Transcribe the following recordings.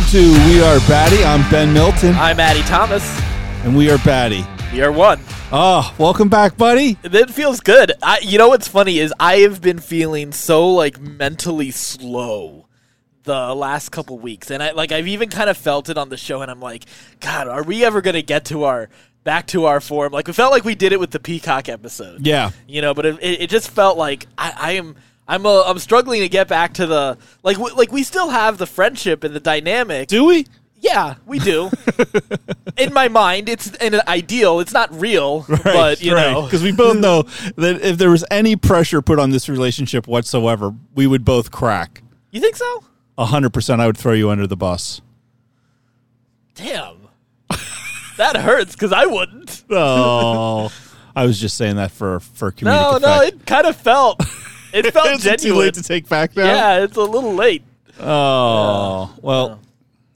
Welcome to We Are Batty. I'm Ben Milton, I'm Addie Thomas. and we are Batty. You're one. Oh, welcome back, buddy. It feels good. I, you know what's funny is I have been feeling so like mentally slow the last couple weeks, and I like I've even kind of felt it on the show, and I'm like, God, are we ever gonna get to our back to our form? Like we felt like we did it with the Peacock episode. Yeah. you know, but it, it, it just felt like I, I am. I'm a, I'm struggling to get back to the like w- like we still have the friendship and the dynamic. Do we? Yeah, we do. In my mind, it's an ideal. It's not real, but you know, because we both know that if there was any pressure put on this relationship whatsoever, we would both crack. you think so? A hundred percent, I would throw you under the bus. Damn, that hurts because I wouldn't. Oh, I was just saying that for for comedic No, effect. no, it kind of felt. It felt Is it too late to take back now. yeah, it's a little late. Oh well,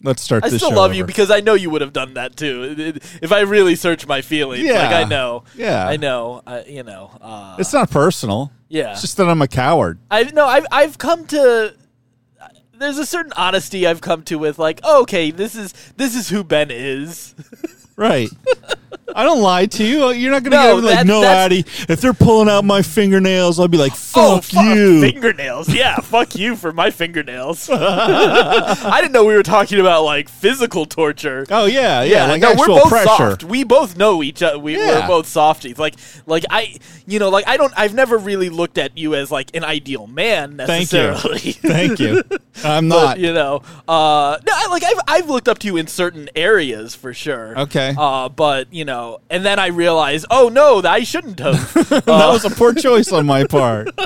let's start. I still love you because I know you would have done that too. If I really search my feelings, like I know, Yeah. I know, I, you know, uh, it's not personal. yeah. It's just that I'm a coward. I no, I've I've come to. There's a certain honesty I've come to with like, oh, okay, this is this is who Ben is. Right. I don't lie to you. You're not going to No, get like, no, that's- Addie. If they're pulling out my fingernails, I'll be like, oh, fuck you. fingernails. Yeah, fuck you for my fingernails. I didn't know we were talking about like physical torture. oh yeah, yeah, like no, actual we're both pressure. soft. We both know each other. We, Yeah. We're both softies. Like, like I, you know, like I don't. I've never really looked at you as like an ideal man Thank you. necessarily. Thank you. I'm But, not. you know, uh, no, I- like I've I've looked up to you in certain areas for sure. Okay. Uh, but you know, and then I realized, oh no, I shouldn't have. that was a poor choice on my part.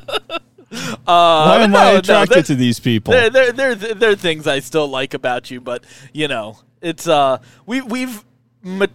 Why am no, I attracted there- to these people? there, there, there, there are things I still like about you, but you know, it's uh, we we've ma-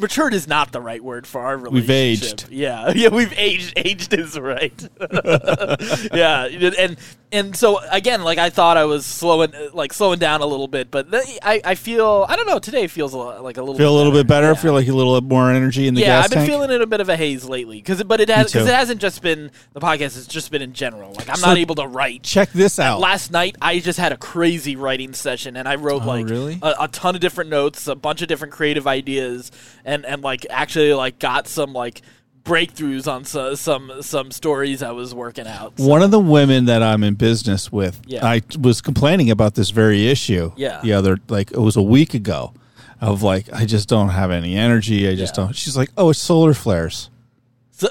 matured is not the right word for our relationship. We've aged. Yeah, yeah, we've aged. Aged is right. yeah, and and so again, like I thought I was slowing, like slowing down a little bit, but I, I feel I don't know. Today feels a lot, like a little feel a little bit better. Yeah. Feel like a little bit more energy in the gas. yeah, I've been tank. feeling in a bit of a haze lately because, but it has because it hasn't just been the podcast; it's just been in general. Like I'm So- not able to write. Check this out. Last night, I just had a crazy writing session, and I wrote Oh, like really? a, a ton of different notes, a bunch of different creative ideas, and and like actually like got some like breakthroughs on so, some some stories I was working out. So, One of the women that I'm in business with, Yeah. I was complaining about this very issue. Yeah. The other, like, it was a week ago, of like, I just don't have any energy. I just Yeah. don't. She's like, oh, it's solar flares.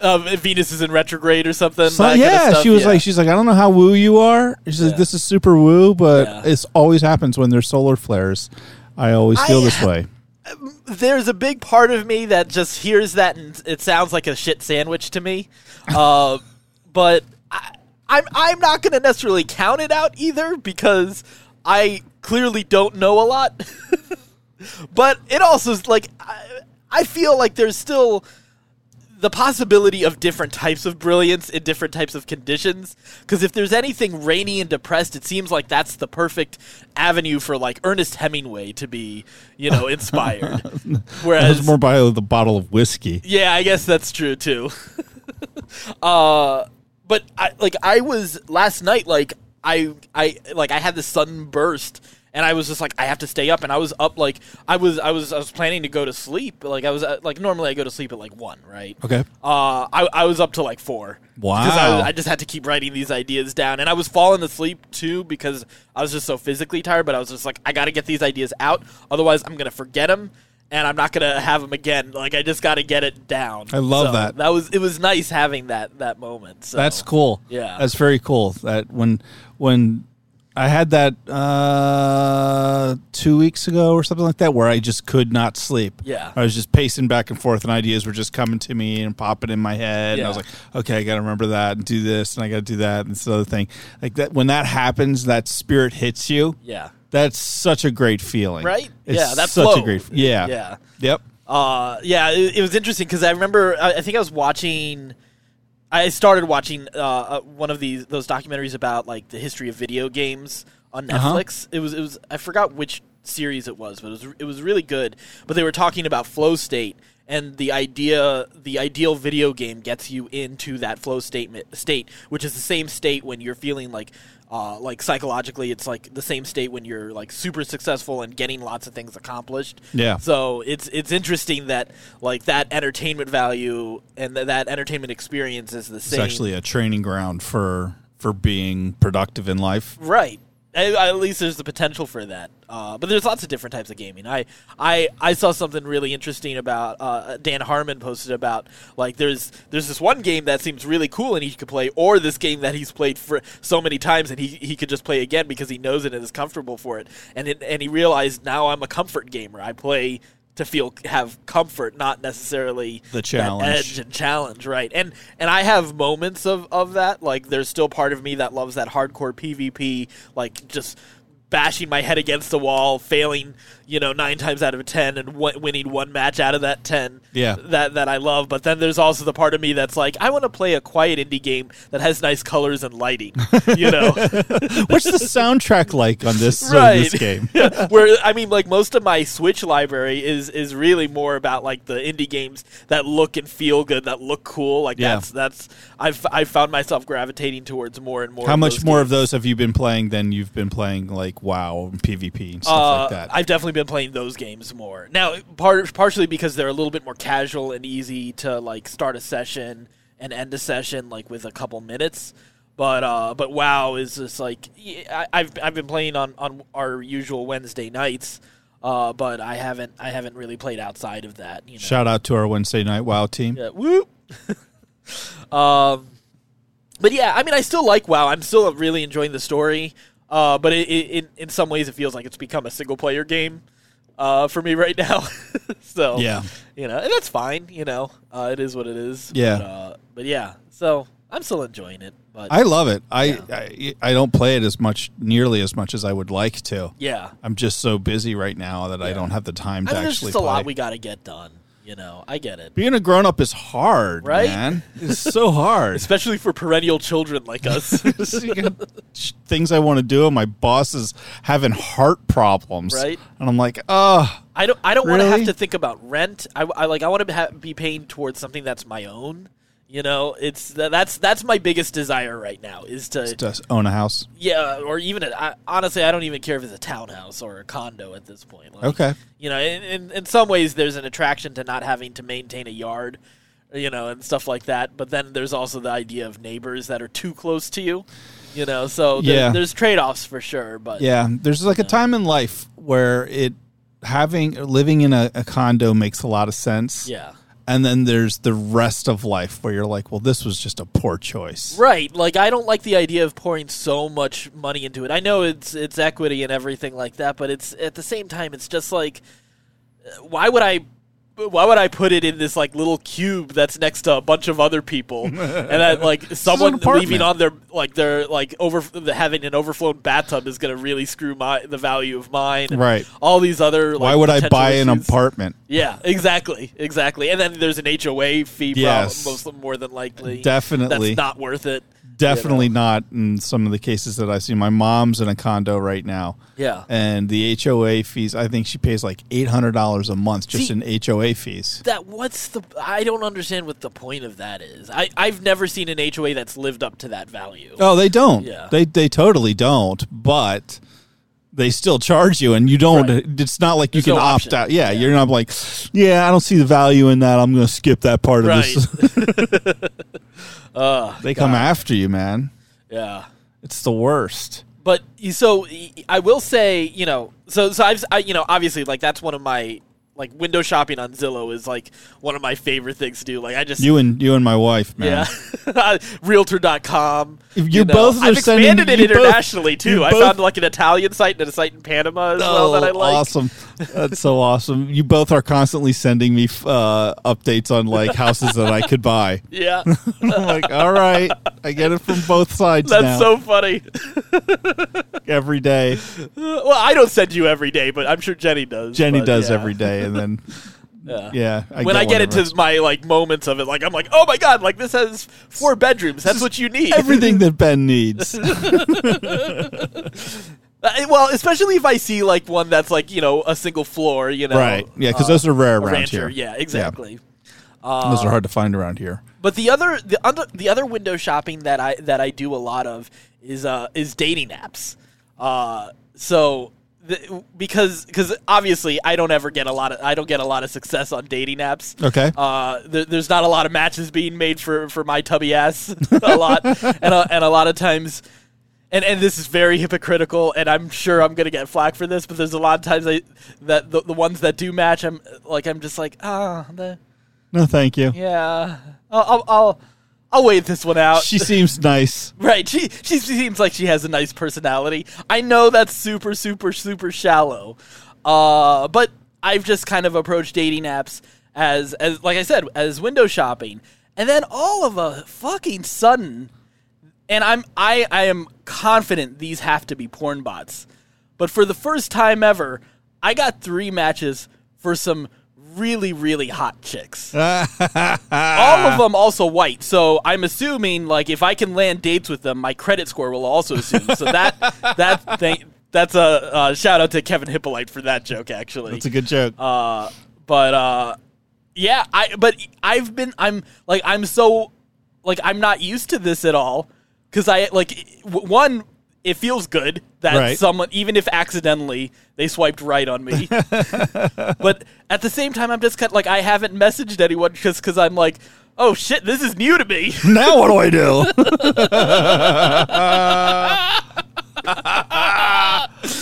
um, Venus is in retrograde or something. So, that kind of yeah, stuff, she was yeah. like, she's like, I don't know how woo you are. She's like, this is super woo, but Yeah. it's always happens when there's solar flares. I always feel I- this way. There's a big part of me that just hears that and it sounds like a shit sandwich to me. Uh, but I, I'm I'm not going to necessarily count it out either because I clearly don't know a lot. but it also is like I, I feel like there's still the possibility of different types of brilliance in different types of conditions. Because if there's anything rainy and depressed, it seems like that's the perfect avenue for like Ernest Hemingway to be, you know, inspired. Whereas, more by the bottle of whiskey. yeah, I guess that's true too. uh, but I like I was last night. Like I I like I had the sudden burst. And I was just like, I have to stay up, and I was up like I was, I was, I was planning to go to sleep. Like I was, uh, like normally I go to sleep at like one, right? Okay. Uh, I, I was up to like four. Wow. Because I, was- I just had to keep writing these ideas down. And I was falling asleep too because I was just so physically tired. But I was just like, I got to get these ideas out. Otherwise, I'm going to forget them and I'm not going to have them again. Like, I just got to get it down. I love So that. That was, it was nice having that, that moment. So. That's cool. Yeah. That's very cool. That when when I had that uh, two weeks ago or something like that, where I just could not sleep. Yeah. I was just pacing back and forth, and ideas were just coming to me and popping in my head. And I was like, okay, I got to remember that and do this, and I got to do that and this other thing. Like that, when that happens, that spirit hits you. Yeah. That's such a great feeling, Right? It's Yeah, that's such a great. Yeah. Yeah. Yep. Uh, yeah, it, it was interesting because I remember I, I think I was watching. I started watching uh, uh, one of these those documentaries about like the history of video games on Uh-huh. Netflix. It was it was I forgot which series it was, but it was it was really good. But they were talking about flow state and the idea the ideal video game gets you into that flow statement state which is the same state when you're feeling like uh, like psychologically it's like the same state when you're like super successful and getting lots of things accomplished Yeah. so it's it's interesting that like that entertainment value and th- that entertainment experience is the It's same actually a training ground for for being productive in life. Right. At least there's the potential for that. Uh, but there's lots of different types of gaming. I, I, I saw something really interesting about uh, Dan Harmon posted about like there's there's this one game that seems really cool and he could play, or this game that he's played for so many times and he, he could just play again because he knows it and is comfortable for it. And it, and he realized now I'm a comfort gamer. I play to feel have comfort, not necessarily The challenge. edge and challenge, right? And and I have moments of of that. Like there's still part of me that loves that hardcore PvP, like just bashing my head against the wall, failing, you know, nine times out of ten, and w- winning one match out of that ten. Yeah. that that I love. But then there's also the part of me that's like, I want to play a quiet indie game that has nice colors and lighting. You know, What's the soundtrack like on this, uh, right? this game? Where I mean, like most of my Switch library is is really more about like the indie games that look and feel good, that look cool. Like Yeah. that's that's I've I've found myself gravitating towards more and more. How much more of those have you been playing than you've been playing like WoW and PvP and stuff Uh, like that? I've definitely been playing those games more now. Part partially because they're a little bit more casual and easy to like start a session and end a session like with a couple minutes. But uh, but WoW is just like I, I've I've been playing on, on our usual Wednesday nights. Uh, but I haven't I haven't really played outside of that. You know. Shout out to our Wednesday night WoW team. Yeah, whoop. um, but yeah, I mean, I still like WoW. I'm still really enjoying the story. Uh, but it, it, in in some ways, it feels like it's become a single player game uh, for me right now. so Yeah. you know, and that's fine. You know, uh, it is what it is. Yeah. But, uh, but yeah, so I'm still enjoying it. But I love it. I, I I don't play it as much, nearly as much as I would like to. yeah, I'm just so busy right now that I don't have the time I to mean, there's actually just a play. lot we got to get done. You know, I get it. Being a grown up is hard, Right? man. It's so hard. Especially for perennial children like us. You got sh- things I want to do, and my boss is having heart problems. Right. And I'm like, oh, I don't. I don't want to have to think about rent. I, I like. I want to ha- be paying towards something that's my own. You know, it's that's that's my biggest desire right now is to just own a house. yeah, or even a, I, honestly, I don't even care if it's a townhouse or a condo at this point. Like, Okay. you know, in, in in some ways, there's an attraction to not having to maintain a yard, you know, and stuff like that. But then there's also the idea of neighbors that are too close to you. You know, so there- Yeah. there's trade offs for sure. But Yeah, there's like a time in life where it having living in a, a condo makes a lot of sense. yeah. And then there's the rest of life where you're like, well, this was just a poor choice. Right. Like I don't like the idea of pouring so much money into it. I know it's it's equity and everything like that, but it's at the same time it's just like why would I why would I put it in this like little cube that's next to a bunch of other people, and then like someone leaving on their like their like over having an overflowed bathtub is going to really screw my the value of mine. Right. All these other. Like, Why would I buy an apartment? Yeah, exactly, exactly. And then there's an HOA fee, Yes. most more than likely. Definitely. that's not worth it. Definitely you know? not in some of the cases that I see. My mom's in a condo right now. Yeah. And the HOA fees, I think she pays like $800 a month just See- in HOA fees. That what's the? I don't understand what the point of that is. I I've never seen an HOA that's lived up to that value. Oh, they don't. Yeah. They they totally don't, but they still charge you and you don't Right. it's not like you can no opt out. Yeah, Yeah. you're not like, yeah, I don't see the value in that. I'm going to skip that part of Right. this. uh, they come after you, man. yeah. It's the worst. But so i will say, you know, so so I've I, you know obviously like that's one of my like window shopping on Zillow is like one of my favorite things to do. Like I just You and you and my wife, man. yeah, Realtor.com. You you know. both are I've sending- expanded it you both- internationally too. I both- found like an Italian site and a site in Panama as well that I like. Oh, awesome! That's so awesome. You both are constantly sending me uh, updates on like houses that I could buy. Yeah, I'm like, all right, I get it from both sides that's now. so funny. every day. well, I don't send you every day, but I'm sure Jenny does. Jenny but does yeah. every day, and then Yeah. yeah, I when I get whatever. into my like moments of it, like I'm like, oh my god, like this has four bedrooms. That's what you need. everything that Ben needs. Uh, Uh, well, especially if I see like one that's like you know a single floor, you know, Right. Yeah, because uh, those are rare around rancher. here. Yeah, exactly. Those are hard to find around here. But the other the other the other window shopping that I that I do a lot of is uh is dating apps. Uh, so the, because because obviously I don't ever get a lot of I don't get a lot of success on dating apps. Okay. Uh, there, there's not a lot of matches being made for for my tubby ass a lot, and a, and a lot of times. And, and this is very hypocritical, and I'm sure I'm gonna get flack for this. But there's a lot of times I, that the, the ones that do match, I'm like I'm just like ah, the, No, thank you. yeah, I'll, I'll I'll I'll wait this one out. She seems nice. right, she she seems like she has a nice personality. I know that's super super super shallow, uh, but I've just kind of approached dating apps as as like I said as window shopping, and then all of a fucking sudden, and I'm I I am confident these have to be porn bots, but for the first time ever, I got three matches for some really really hot chicks all of them also white. So I'm assuming like if I can land dates with them, my credit score will also assume. So that that thing that's a uh, shout out to Kevin Hippolyte for that joke actually. It's a good joke. Uh, but uh, yeah, I but I've been I'm like I'm so like I'm not used to this at all because I like w- one it feels good that Right. someone even if accidentally they swiped right on me but at the same time i'm just kind of like i haven't messaged anyone just because i'm like oh shit this is new to me now what do I do?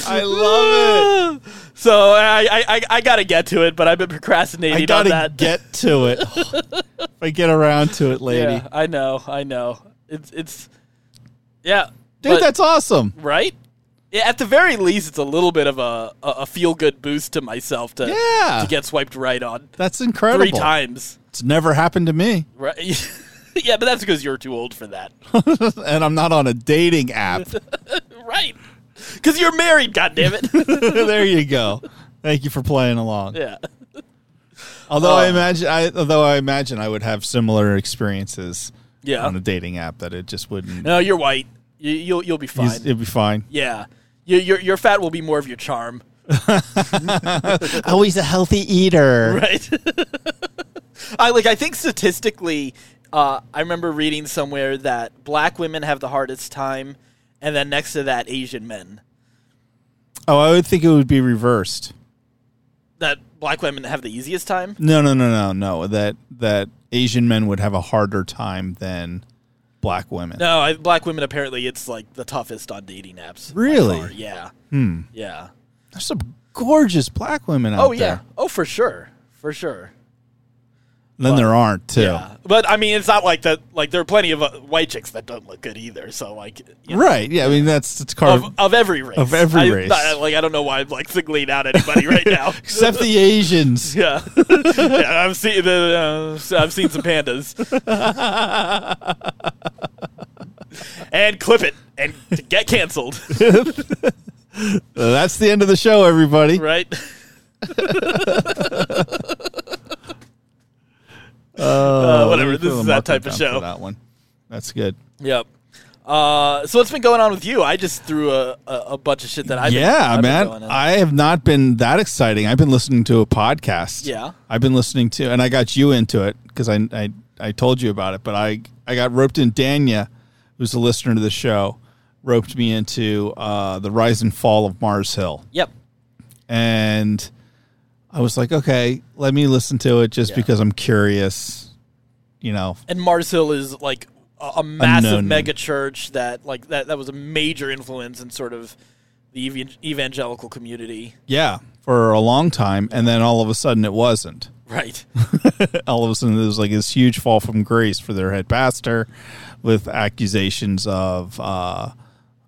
I love it. so I, I i gotta get to it but i've been procrastinating I on gotta that get to it. if I get around to it, lady. yeah i know i know it's it's yeah Dude, but- that's awesome. right at the very least, it's a little bit of a, a, feel good boost to myself to Yeah. to get swiped right on That's incredible. three times. It's never happened to me. Right? yeah, but that's because you're too old for that. and I'm not on a dating app. right? Because you're married. God damn it. there you go. Thank you for playing along. yeah. Although I Uh, imagine, I, although I imagine I would have similar experiences Yeah. on a dating app that it just wouldn't. No, you're white. You, you'll you'll be fine. it'll be fine. yeah. You, your your fat will be more of your charm. Oh, he's a healthy eater. Right. I like. I think statistically, uh, I remember reading somewhere that black women have the hardest time, and then next to that, Asian men. Oh, I would think it would be reversed. That black women have the easiest time. No, no, no, no, no. That that Asian men would have a harder time than black women. No, I, black women apparently it's like the toughest on dating apps. Really? Yeah. Hmm. Yeah. There's some gorgeous black women out Oh there. Oh yeah. Oh for sure. For sure. Then there aren't too. Yeah. But I mean, it's not like that. Like there are plenty of uh, white chicks that don't look good either. So like, you know, Right. Yeah. I mean, that's it's card Of, of every race. Of every I- race. not- like I don't know why I'm like singling out anybody right now. except the Asians. yeah. yeah. I've seen the. Uh, I've seen some pandas. and clip it and get canceled. That's the end of the show, everybody. Right. Uh, whatever. This is that type of show. That one. That's good. Yep. Uh, so what's been going on with you? I just threw a, a, a bunch of shit that I've been, yeah, I've been man. I have not been that exciting. I've been listening to a podcast. Yeah. I've been listening to, and I got you into it because I, I I told you about it. But I I got roped in. Danya, who's a listener to the show, roped me into uh, the rise and fall of Mars Hill, yep. and I was like, okay, let me listen to it just Yeah. because I'm curious. You know, And Mars Hill is like a, a massive mega church that like that that was a major influence in sort of the evan- evangelical community. yeah, for a long time, and then all of a sudden it wasn't. Right. all of a sudden there was like this huge fall from grace for their head pastor with accusations of uh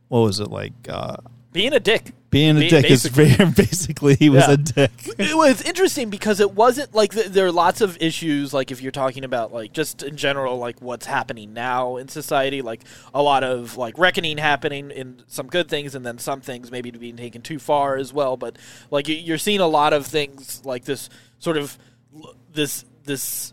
what was it like uh Being a dick. Being a Ba- dick is basically. basically he was Yeah. a dick it was interesting because it wasn't like th- there are lots of issues like if you're talking about like just in general like what's happening now in society like a lot of like reckoning happening in some good things and then some things maybe being taken too far as well but like you- you're seeing a lot of things like this sort of this this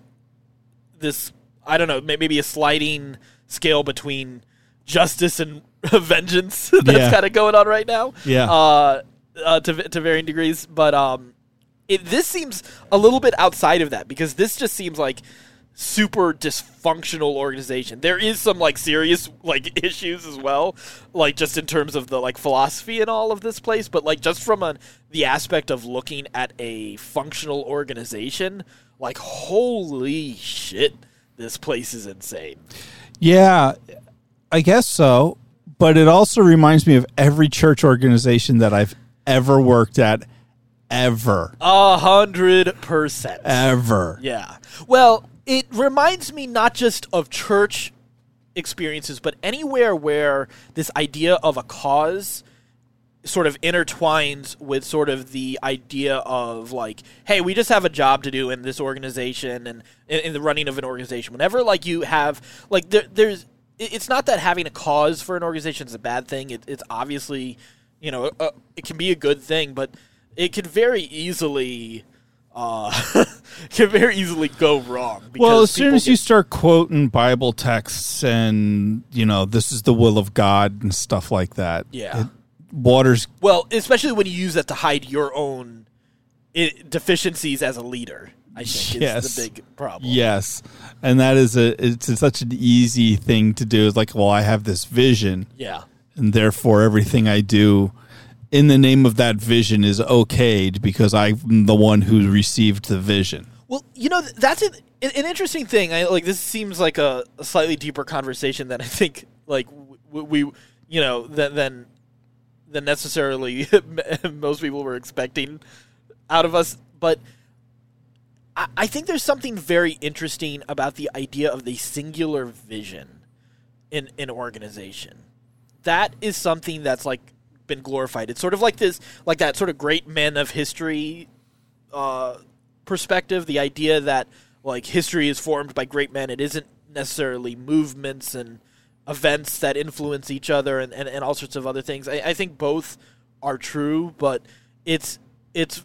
this I don't know maybe a sliding scale between justice and vengeance that's Yeah. kind of going on right now. Yeah. Uh, uh, to to varying degrees, but um, it this seems a little bit outside of that because this just seems like super dysfunctional organization. There is some like serious like issues as well, like just in terms of the like philosophy and all of this place, but like just from a, the aspect of looking at a functional organization, like holy shit, this place is insane. Yeah, I guess so. But it also reminds me of every church organization that I've ever worked at, ever, A hundred percent. ever. Yeah. Well, it reminds me not just of church experiences, but anywhere where this idea of a cause sort of intertwines with sort of the idea of like, hey, we just have a job to do in this organization and in, in the running of an organization. Whenever like you have like there, there's, it's not that having a cause for an organization is a bad thing. It, it's obviously, you know, uh, it can be a good thing, but it could very easily. Uh, can very easily go wrong. Because Well, as soon as you start quoting Bible texts and, you know, this is the will of God and stuff like that, yeah, it, waters Well, especially when you use that to hide your own deficiencies as a leader, I think Yes. is the big problem. Yes, and that is a it's such an easy thing to do. It's like, well, I have this vision, Yeah. and therefore everything I do in the name of that vision is okayed because I'm the one who received the vision. Well, you know, that's an, an interesting thing. I like this seems like a, a slightly deeper conversation than I think like w- we, you know, than than, than necessarily most people were expecting out of us, but I, think there's something very interesting about the idea of the singular vision in an organization. That is something that's like been glorified. It's sort of like this, like that sort of great men of history uh, perspective. The idea that like history is formed by great men. It isn't necessarily movements and events that influence each other and, and, and all sorts of other things. I, I think both are true, but it's it's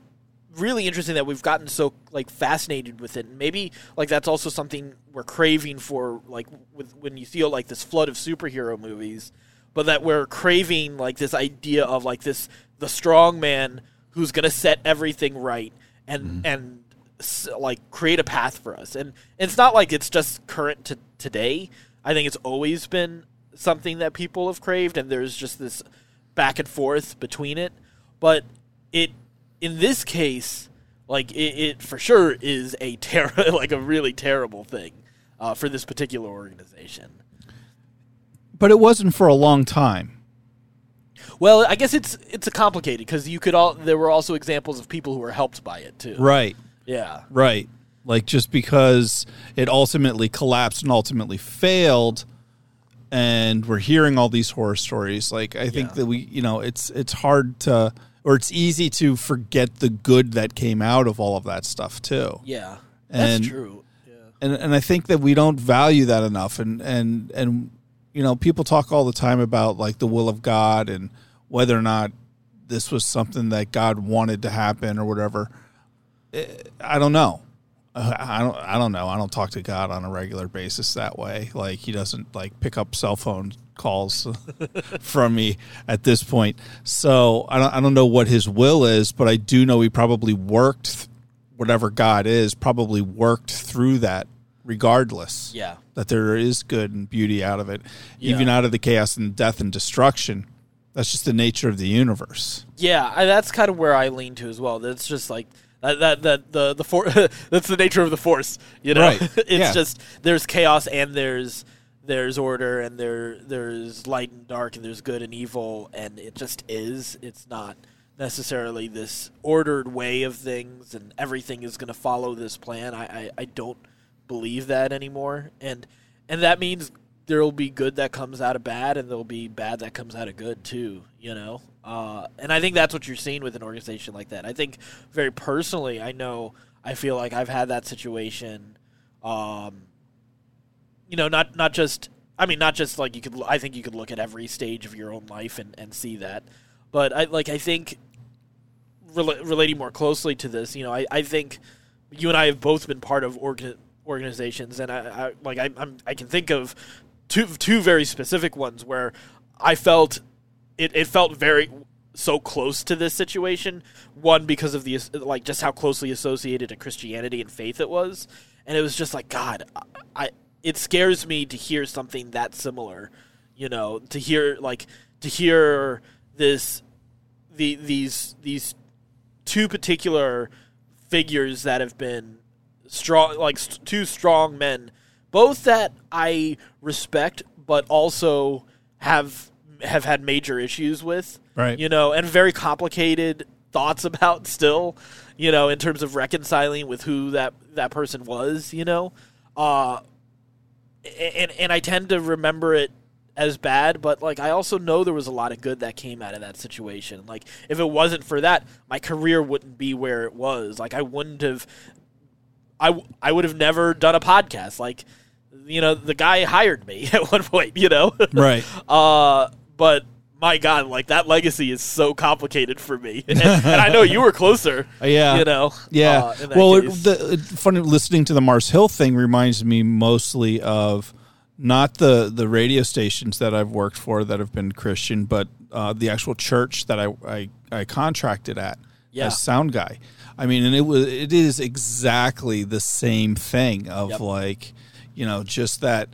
really interesting that we've gotten so like fascinated with it. And maybe like that's also something we're craving for like with when you feel like this flood of superhero movies, but that we're craving like this idea of like this the strong man who's going to set everything right and mm-hmm. and s- like create a path for us. And it's not like it's just current to today. I think it's always been something that people have craved and there's just this back and forth between it. But it in this case, like it, it for sure is a ter- like a really terrible thing uh, for this particular organization. But it wasn't for a long time. Well, I guess it's it's a complicated because you could all there were also examples of people who were helped by it too. Right. Yeah. Right. Like just because it ultimately collapsed and ultimately failed and we're hearing all these horror stories, like I think Yeah. that we, you know, it's it's hard to or it's easy to forget the good that came out of all of that stuff too. Yeah. That's And- true. Yeah. And and I think that we don't value that enough and and and you know, people talk all the time about like the will of God and whether or not this was something that God wanted to happen or whatever. Eh, I don't know. Uh, I don't. I don't know. I don't talk to God on a regular basis that way. Like he doesn't like pick up cell phone calls from me at this point. So I don't. I don't know what his will is, but I do know he probably worked. Whatever God is, probably worked through that, regardless. Yeah. That there is good and beauty out of it, Yeah. even out of the chaos and death and destruction. That's just the nature of the universe. Yeah, I, that's kind of where I lean to as well. That's just like that that, that the the for, that's the nature of the force, you know. Right. it's Yeah. just there's chaos and there's there's order and there there's light and dark and there's good and evil and it just is. It's not necessarily this ordered way of things and everything is going to follow this plan. I, I I don't believe that anymore. And and that means there will be good that comes out of bad and there'll be bad that comes out of good too you know uh, and i think that's what you're seeing with an organization like that i think very personally i know i feel like i've had that situation um, you know not not just i mean not just like you could i think you could look at every stage of your own life and, and see that but i like i think rela- relating more closely to this you know i, I think you and i have both been part of organ- organizations and i, I like I, I'm, I can think of two two very specific ones where I felt it, it felt very so close to this situation. One because of the like just how closely associated to Christianity and faith it was, and it was just like God, I, I it scares me to hear something that similar. You know, to hear like to hear this the these these two particular figures that have been strong like st- two strong men both that I respect but also have have had major issues with Right. you know and very complicated thoughts about still you know in terms of reconciling with who that that person was you know uh and and I tend to remember it as bad, but like I also know there was a lot of good that came out of that situation. Like if it wasn't for that, my career wouldn't be where it was. Like I wouldn't have I I would have never done a podcast. Like you know, the guy hired me at one point, you know. Right. uh but my god, like that legacy is so complicated for me. and, and I know you were closer. Yeah. You know. Yeah. uh, well, it, the it, funny listening to the Mars Hill thing reminds me mostly of not the the radio stations that I've worked for that have been Christian, but uh, the actual church that I I, I contracted at Yeah. as sound guy. I mean, and it was it is exactly the same thing of Yep. like, you know, just that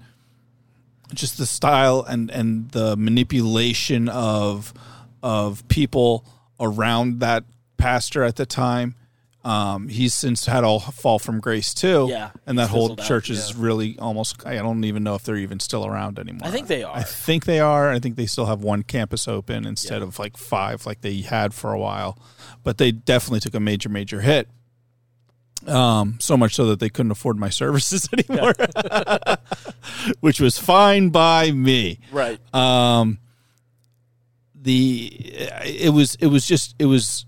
just the style and and the manipulation of of people around that pastor at the time. Um, he's since had all fall from grace too. Yeah, and that whole fizzled out, church is yeah. really almost. I don't even know if they're even still around anymore. I think they are. I think they are. I think they still have one campus open instead Yeah. of like five, like they had for a while. But they definitely took a major, major hit. Um, so much so that they couldn't afford my services anymore, which was fine by me. right. Um, the it was it was just it was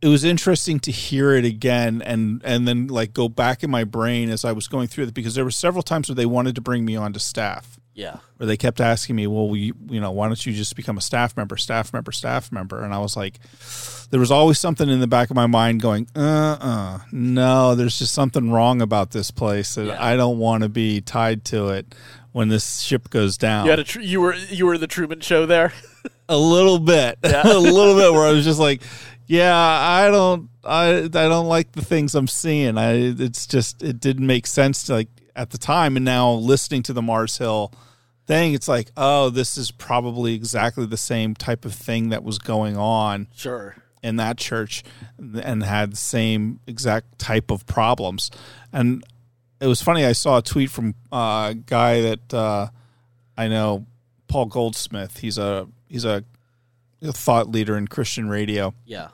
it was interesting to hear it again and and then like go back in my brain as I was going through it because there were several times where they wanted to bring me on to staff Yeah. where they kept asking me, well, we, you know, why don't you just become a staff member, staff member, staff member? And I was like, there was always something in the back of my mind going, uh, uh no, there's just something wrong about this place that Yeah. I don't want to be tied to it when this ship goes down. You had a tr- you were you were the Truman Show there. a little bit, a little bit where I was just like, yeah, I don't, I, I don't like the things I'm seeing. I, it's just, it didn't make sense to like at the time. And now listening to the Mars Hill thing, it's like, oh, this is probably exactly the same type of thing that was going on Sure. in that church and had the same exact type of problems. And it was funny. I saw a tweet from uh, a guy that uh, I know, Paul Goldsmith. He's a he's a, a thought leader in Christian radio, Yeah.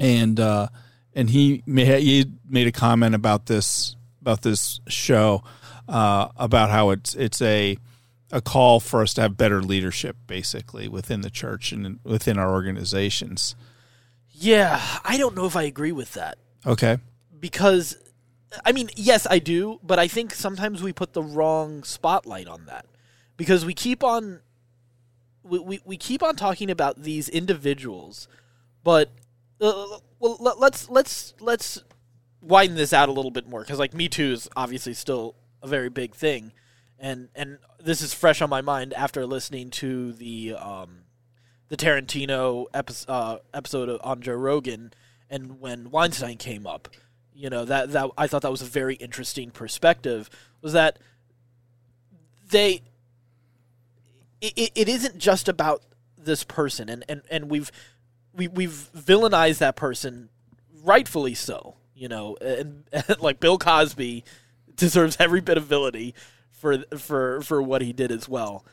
and uh, and he made, he made a comment about this about this show uh, about how it's it's a a call for us to have better leadership, basically within the church and within our organizations. Yeah, I don't know if I agree with that Okay. because I mean, yes, I do, but I think sometimes we put the wrong spotlight on that because we keep on we, we, we keep on talking about these individuals, but uh, well, let, let's let's let's widen this out a little bit more because like Me Too is obviously still a very big thing, and and this is fresh on my mind after listening to the um, the Tarantino episode, uh, episode on Joe Rogan, and when Weinstein came up, you know that that I thought that was a very interesting perspective. Was that they it, it isn't just about this person, and, and, and we've we we've villainized that person, rightfully so. You know, and, and like Bill Cosby deserves every bit of villainy for for for what he did as well,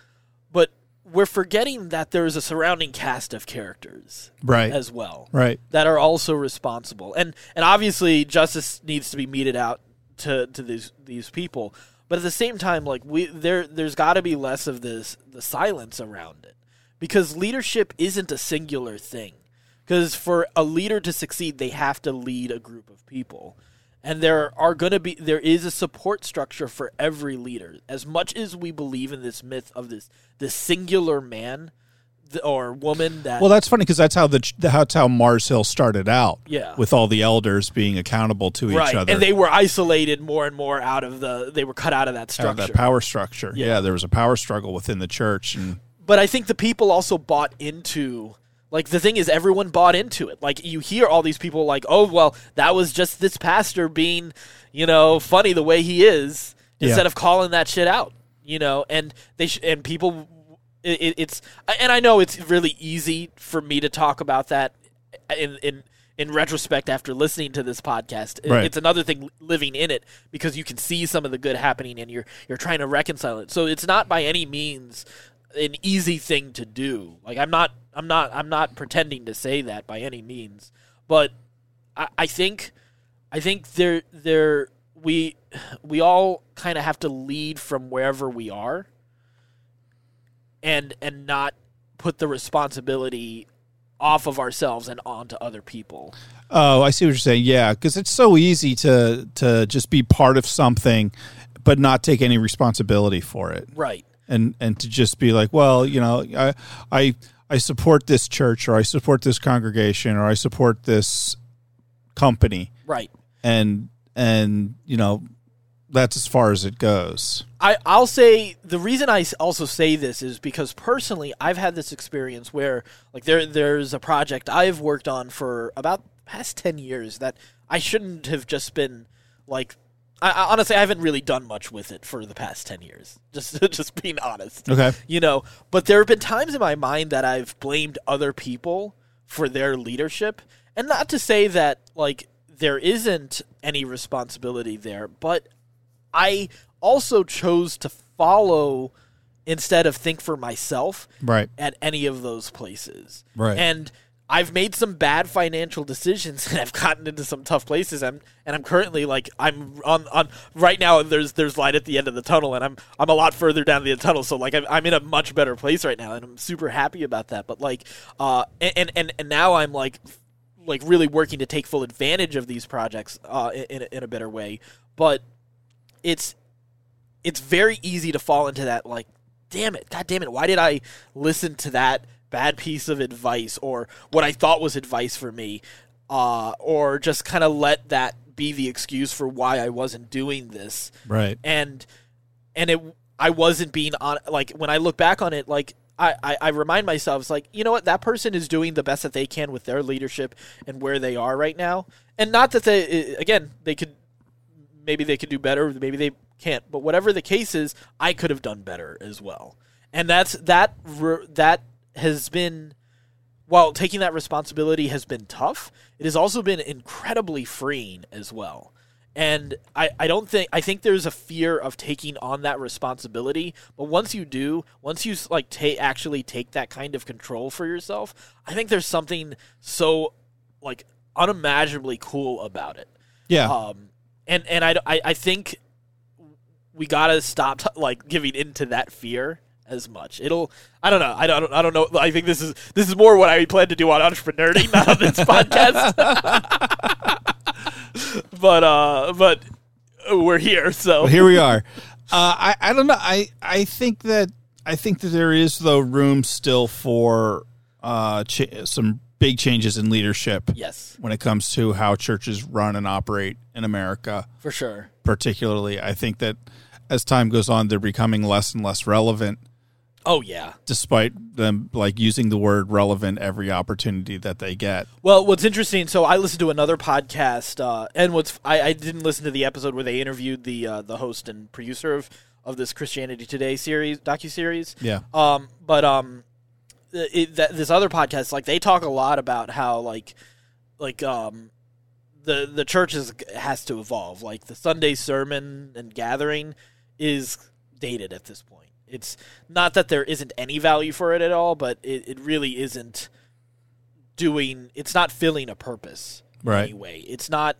but we're forgetting that there is a surrounding cast of characters Right. as well right. that are also responsible. And and obviously justice needs to be meted out to, to these these people. But at the same time, like we there there's gotta be less of this the silence around it. Because leadership isn't a singular thing. Because for a leader to succeed, they have to lead a group of people. And there are going to be there is a support structure for every leader. As much as we believe in this myth of this this singular man, or woman that Well, that's funny because that's how the that's how Mars Hill started out. Yeah. with all the elders being accountable to right, each other. and they were isolated more and more out of the. They were cut out of that out of structure. that power structure. Yeah. there was a power struggle within the church, and but I think the people also bought into like the thing is everyone bought into it. Like you hear all these people like, "Oh, well, that was just this pastor being, you know, funny the way he is instead Yeah. of calling that shit out." You know, and they sh- and people it, it's and I know it's really easy for me to talk about that in in in retrospect after listening to this podcast. Right. It's another thing living in it because you can see some of the good happening and you're you're trying to reconcile it. So it's not by any means an easy thing to do. Like I'm not I'm not I'm not pretending to say that by any means. But I, I think I think there there we we all kind of have to lead from wherever we are and and not put the responsibility off of ourselves and onto other people. oh, I see what you're saying. Yeah, because it's so easy to to just be part of something, but not take any responsibility for it. Right. And and to just be like, well, you know, I I I support this church or I support this congregation or I support this company, Right. and and you know, that's as far as it goes. I, I'll say the reason I also say this is because personally I've had this experience where like there there's a project I've worked on for about past ten years that I shouldn't have just been like I, I honestly I haven't really done much with it for the past ten years just just being honest Okay. you know but there have been times in my mind that I've blamed other people for their leadership and not to say that like there isn't any responsibility there but I also chose to follow instead of think for myself Right. at any of those places. Right. And I've made some bad financial decisions and I've gotten into some tough places. I'm and I'm currently like I'm on on right now. There's there's light at the end of the tunnel, and I'm I'm a lot further down the tunnel. So like I'm, I'm in a much better place right now, and I'm super happy about that. But like uh and and and now I'm like like really working to take full advantage of these projects uh in in a better way. But it's it's very easy to fall into that like damn it god damn it why did i listen to that bad piece of advice or what i thought was advice for me uh, or just kind of let that be the excuse for why i wasn't doing this. Right. and and it i wasn't being on like when i look back on it like I, I, I remind myself it's like you know what? That person is doing the best that they can with their leadership and where they are right now. And not that they again they could maybe they could do better maybe they can't but whatever the case is i could have done better as well. And that's that that has been while taking that responsibility has been tough it has also been incredibly freeing as well and I, I don't think I think there's a fear of taking on that responsibility. But once you do, once you like take actually take that kind of control for yourself, I think there's something so like unimaginably cool about it. Yeah. Um, and and I, I, I think we gotta stop like giving into that fear as much. It'll I don't know I don't I don't know I think this is this is more what I plan to do on entrepreneurity, not on this podcast. but uh, but we're here, so Well, here we are. Uh, I I don't know. I I think that I think that there is though room still for uh cha- some big changes in leadership yes, when it comes to how churches run and operate in America. for sure. Particularly, I think that as time goes on, they're becoming less and less relevant, Oh yeah. despite them like using the word relevant every opportunity that they get. Well, what's interesting, so I listened to another podcast, uh, and what's I, I didn't listen to the episode where they interviewed the uh, the host and producer of, of this Christianity Today series docu series. Yeah. Um, but um, it, that, this other podcast, like they talk a lot about how like like um the the church is, has to evolve. Like the Sunday sermon and gathering is dated at this point. It's not that there isn't any value for it at all, but it, it really isn't doing it's not filling a purpose Right. anyway. It's not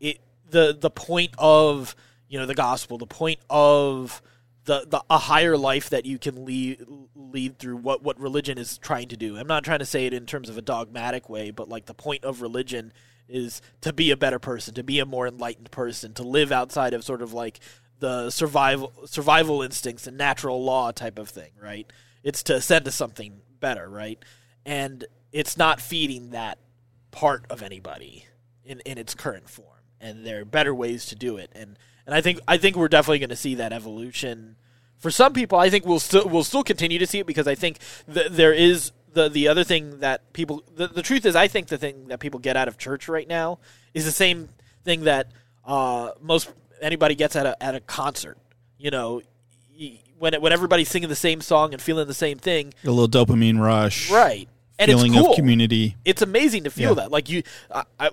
it the the point of you know the gospel, the point of the, the a higher life that you can lead lead through what what religion is trying to do. I'm not trying to say it in terms of a dogmatic way, but like the point of religion is to be a better person, to be a more enlightened person, to live outside of sort of like the survival survival instincts and natural law type of thing, right? It's to ascend to something better, right? And it's not feeding that part of anybody in, in its current form. And there are better ways to do it. And and I think I think we're definitely going to see that evolution. For some people, I think we'll still we'll still continue to see it because I think th- there is the the other thing that people the, the truth is I think the thing that people get out of church right now is the same thing that uh, most anybody gets at a at a concert. You know, when it, when everybody's singing the same song and feeling the same thing, a little dopamine rush, right? And feeling it's cool. of community. It's amazing to feel Yeah. that. Like you, I, I,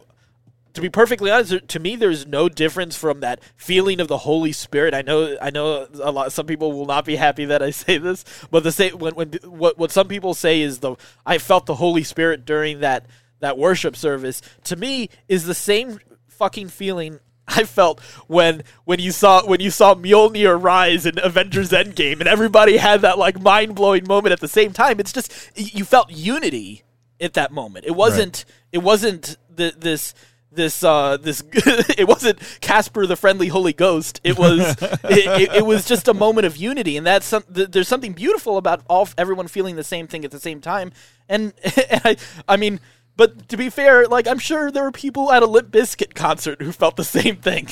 to be perfectly honest, to me, there's no difference from that feeling of the Holy Spirit. I know, I know, a lot. Some people will not be happy that I say this, but the same when when what what some people say is the I felt the Holy Spirit during that that worship service. To me, is the same fucking feeling. I felt when when you saw when you saw Mjolnir rise in Avengers Endgame and everybody had that like mind blowing moment at the same time. It's just you felt unity at that moment. It wasn't it wasn't the, this this uh this it wasn't Casper the friendly Holy Ghost. It was it, it, it was just a moment of unity, and that's some, th- there's something beautiful about all everyone feeling the same thing at the same time. And, and I I mean. But to be fair, like I'm sure there were people at a Limp Bizkit concert who felt the same thing.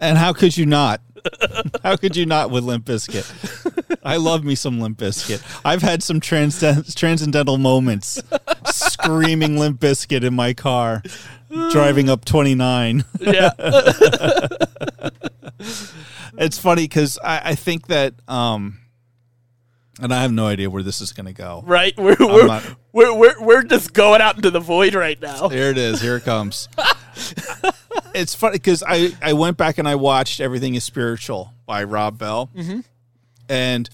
And how could you not? how could you not with Limp Bizkit? I love me some Limp Bizkit. I've had some transcend- transcendental moments screaming Limp Bizkit in my car, driving up 29. yeah, It's funny because I, I think that, um, and I have no idea where this is going to go. right. We're we're, not- we're we're we're just going out into the void right now. Here it is. Here it comes. it's funny because I, I went back and I watched Everything is Spiritual by Rob Bell. Mm-hmm. And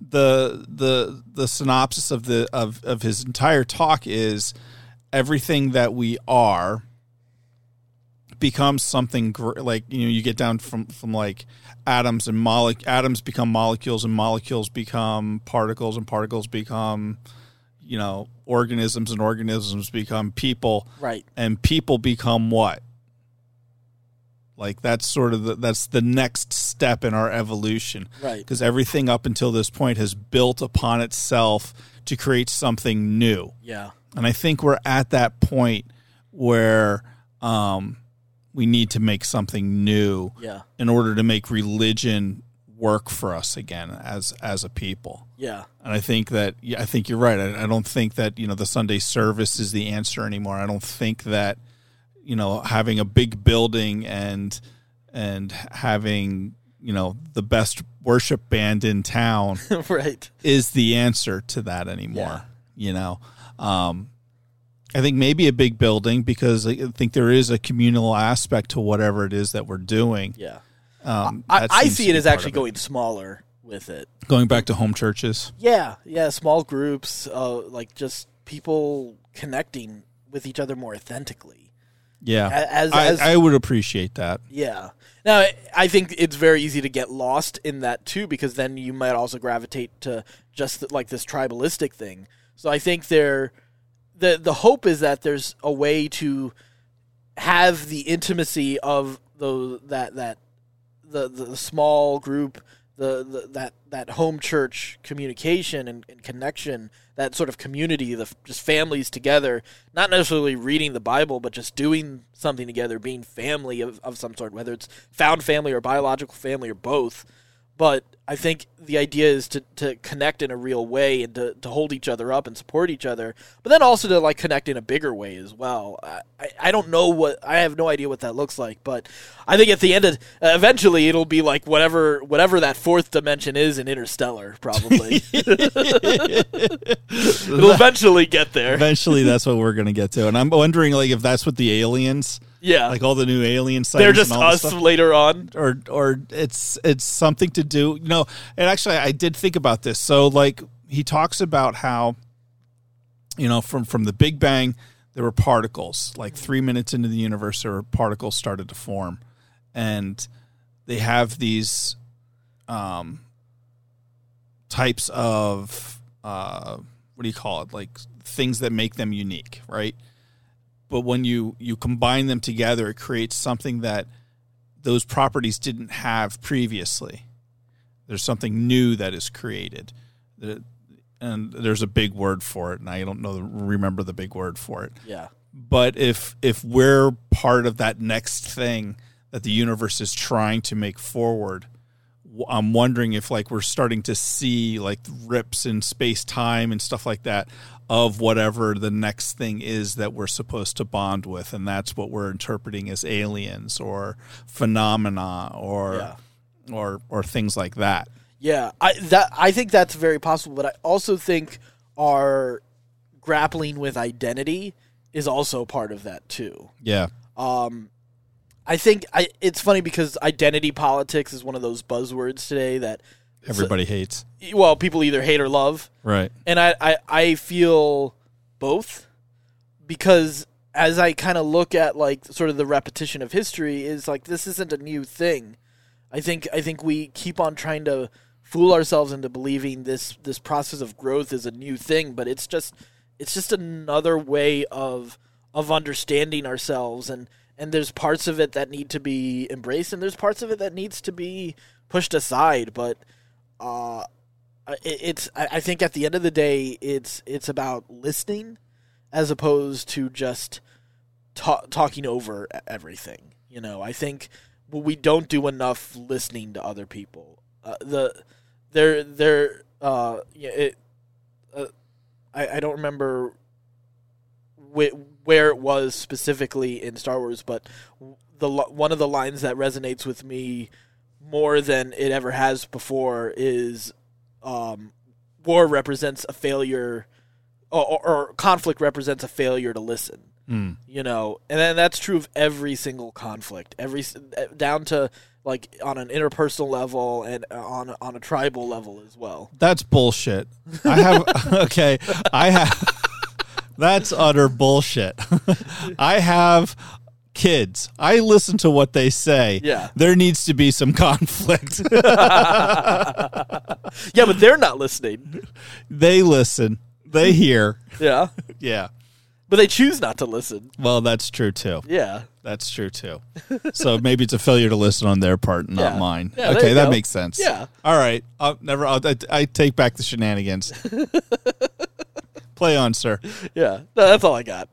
the the the synopsis of the of, of his entire talk is everything that we are becomes something gr- like you know you get down from from like atoms and molec atoms become molecules and molecules become particles and particles become you know organisms and organisms become people Right. and people become what like that's sort of the, that's the next step in our evolution Right. because everything up until this point has built upon itself to create something new Yeah. and I think we're at that point where um, we need to make something new Yeah. in order to make religion work for us again as as a people. Yeah. And I think that yeah, I think you're right. I, I don't think that you know the Sunday service is the answer anymore. I don't think that you know having a big building and and having you know the best worship band in town right. is the answer to that anymore. You know, um, I think maybe a big building because I think there is a communal aspect to whatever it is that we're doing. Yeah. Um, I, I see it as actually of it. going smaller with it. going back to home churches. Yeah. Yeah. Small groups, uh, like just people connecting with each other more authentically. Yeah, As, I, as I would appreciate that. Yeah. Now, I- think it's very easy to get lost in that too, because then you might also gravitate to just like this tribalistic thing. So I think there, the the hope is that there's a way to have the intimacy of the that that the the small group, the, the that that home church communication and, and connection, that sort of community, the just families together, not necessarily reading the Bible, but just doing something together, being family of, of some sort, whether it's found family or biological family or both. But I think the idea is to, to connect in a real way and to, to hold each other up and support each other, but then also to like connect in a bigger way as well. I, I, don't know what I have no idea what that looks like, but I think at the end of uh, eventually it'll be like whatever whatever that fourth dimension is in Interstellar, probably. it'll eventually get there. Eventually, that's what we're going to get to, and I'm wondering like if that's what the aliens, Yeah, like all the new alien sites, they're just us later on. or or it's it's something to do you know and actually i did think about this. So like he talks about how you know from from the big bang there were particles. Like three minutes into the universe there were particles started to form. And they have these um types of uh what do you call it? Like things that make them unique right but when you you combine them together it creates something that those properties didn't have previously. There's something new that is created. And there's a big word for it, and I don't know remember the big word for it. Yeah. But if if we're part of that next thing that the universe is trying to make forward, I'm wondering if like we're starting to see like rips in space time and stuff like that of whatever the next thing is that we're supposed to bond with, and that's what we're interpreting as aliens or phenomena or Yeah. or or things like that. Yeah, I that I think that's very possible, but I also think our grappling with identity is also part of that too. Yeah. Um, I think I it's funny because identity politics is one of those buzzwords today that Everybody hates. well people either hate or love, Right. and I I, I feel both because as I kind of look at like sort of the repetition of history is like this isn't a new thing. I think I think we keep on trying to fool ourselves into believing this this process of growth is a new thing, but it's just it's just another way of of understanding ourselves and and there's parts of it that need to be embraced and there's parts of it that needs to be pushed aside, but uh it, it's I, I think at the end of the day it's it's about listening as opposed to just ta- talking over everything. You know, I think we don't do enough listening to other people. Uh, the they're they're uh yeah, it uh, I I don't remember where it was specifically in Star Wars, but the one of the lines that resonates with me more than it ever has before is um, war represents a failure or, or, conflict represents a failure to listen Mm. you know and then that's true of every single conflict every eh, down to like on an interpersonal level and on on a tribal level as well That's bullshit. I have okay. I have that's utter bullshit. I have kids. I listen to what they say. Yeah. There needs to be some conflict. yeah but they're not listening they listen. They hear. yeah Yeah. but they choose not to listen Well, that's true too. yeah That's true too. So maybe it's a failure to listen on their part, and not Yeah. mine. Yeah, okay, that go. makes sense. Yeah. All right. I'll never. I'll, I, I take back the shenanigans. Play on, sir. yeah no, that's all i got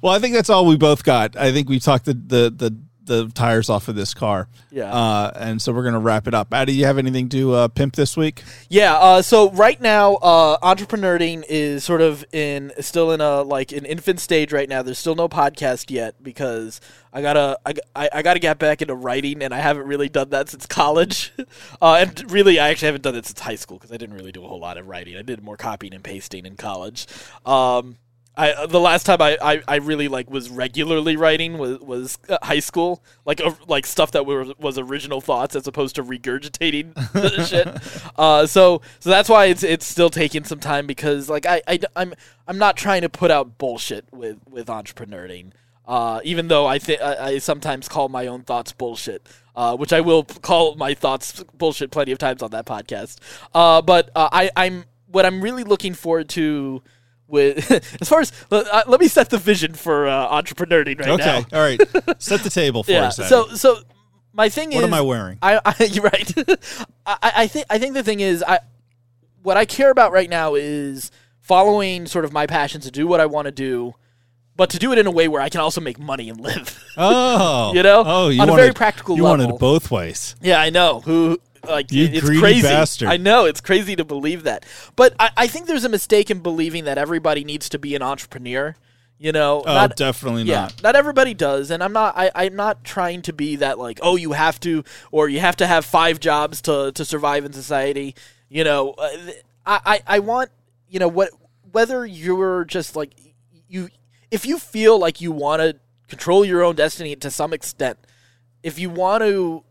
Well, I think that's all we both got. I think we talked the the the, the tires off of this car. Yeah. Uh, and so we're gonna wrap it up. Addy, you have anything to uh, pimp this week? Yeah, uh, so right now, uh, entrepreneuring is sort of in still in a like an infant stage right now. There's still no podcast yet because I gotta I, I, I gotta get back into writing, and I haven't really done that since college. uh, and really, I actually haven't done it since high school because I didn't really do a whole lot of writing. I did more copying and pasting in college. Um, I the last time I, I, I really like was regularly writing was was uh, high school like uh, like stuff that were, was original thoughts as opposed to regurgitating shit. Uh, so so that's why it's it's still taking some time because like I, I I'm I'm not trying to put out bullshit with with entrepreneuring. Uh, even though I think I sometimes call my own thoughts bullshit, uh, which I will call my thoughts bullshit plenty of times on that podcast. Uh, but uh, I, I'm what I'm really looking forward to with as far as uh, let me set the vision for uh, entrepreneuring right now. Okay. All right. Set the table for Yeah. us. So so my thing what is what am I wearing? I, I you're right. I, I think I think the thing is I what I care about right now is following sort of my passion to do what I want to do, but to do it in a way where I can also make money and live. Oh, You know? oh, you On a very practical You level. wanted it both ways. yeah, I know. Who like You it's crazy. bastard. I know it's crazy to believe that, but I, I think there's a mistake in believing that everybody needs to be an entrepreneur. You know, Oh, not definitely yeah, not. not everybody does, and I'm not. I, I'm not trying to be that like, oh, you have to, or you have to have five jobs to to survive in society. You know, uh, I, I I want you know what whether you're just like you if you feel like you want to control your own destiny to some extent, if you want to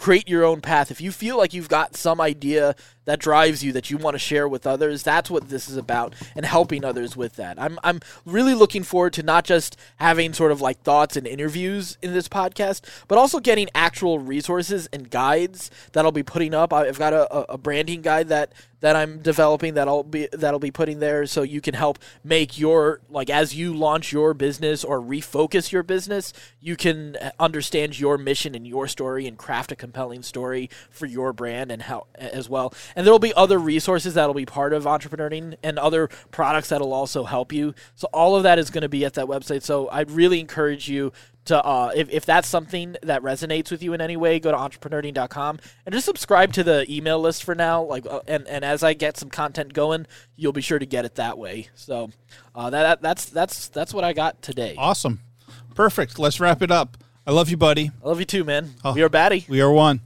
create your own path, if you feel like you've got some idea that drives you that you want to share with others, that's what this is about and helping others with that. I'm I'm really looking forward to not just having sort of like thoughts and interviews in this podcast, but also getting actual resources and guides that I'll be putting up. I've got a, a- branding guide that that I'm developing that I'll be that'll be putting there so you can help make your like as you launch your business or refocus your business, you can understand your mission and your story and craft a compelling story for your brand and how as well. There will be other resources that'll be part of entrepreneuring and other products that'll also help you. So all of that is going to be at that website. So I'd really encourage you to uh, if, if that's something that resonates with you in any way go to entrepreneuring.com and just subscribe to the email list for now like uh, and, and as i get some content going you'll be sure to get it that way so uh, that, that that's that's that's what i got today Awesome. Perfect. Let's wrap it up. I love you, buddy. i love you too man Oh. we are batty We are one.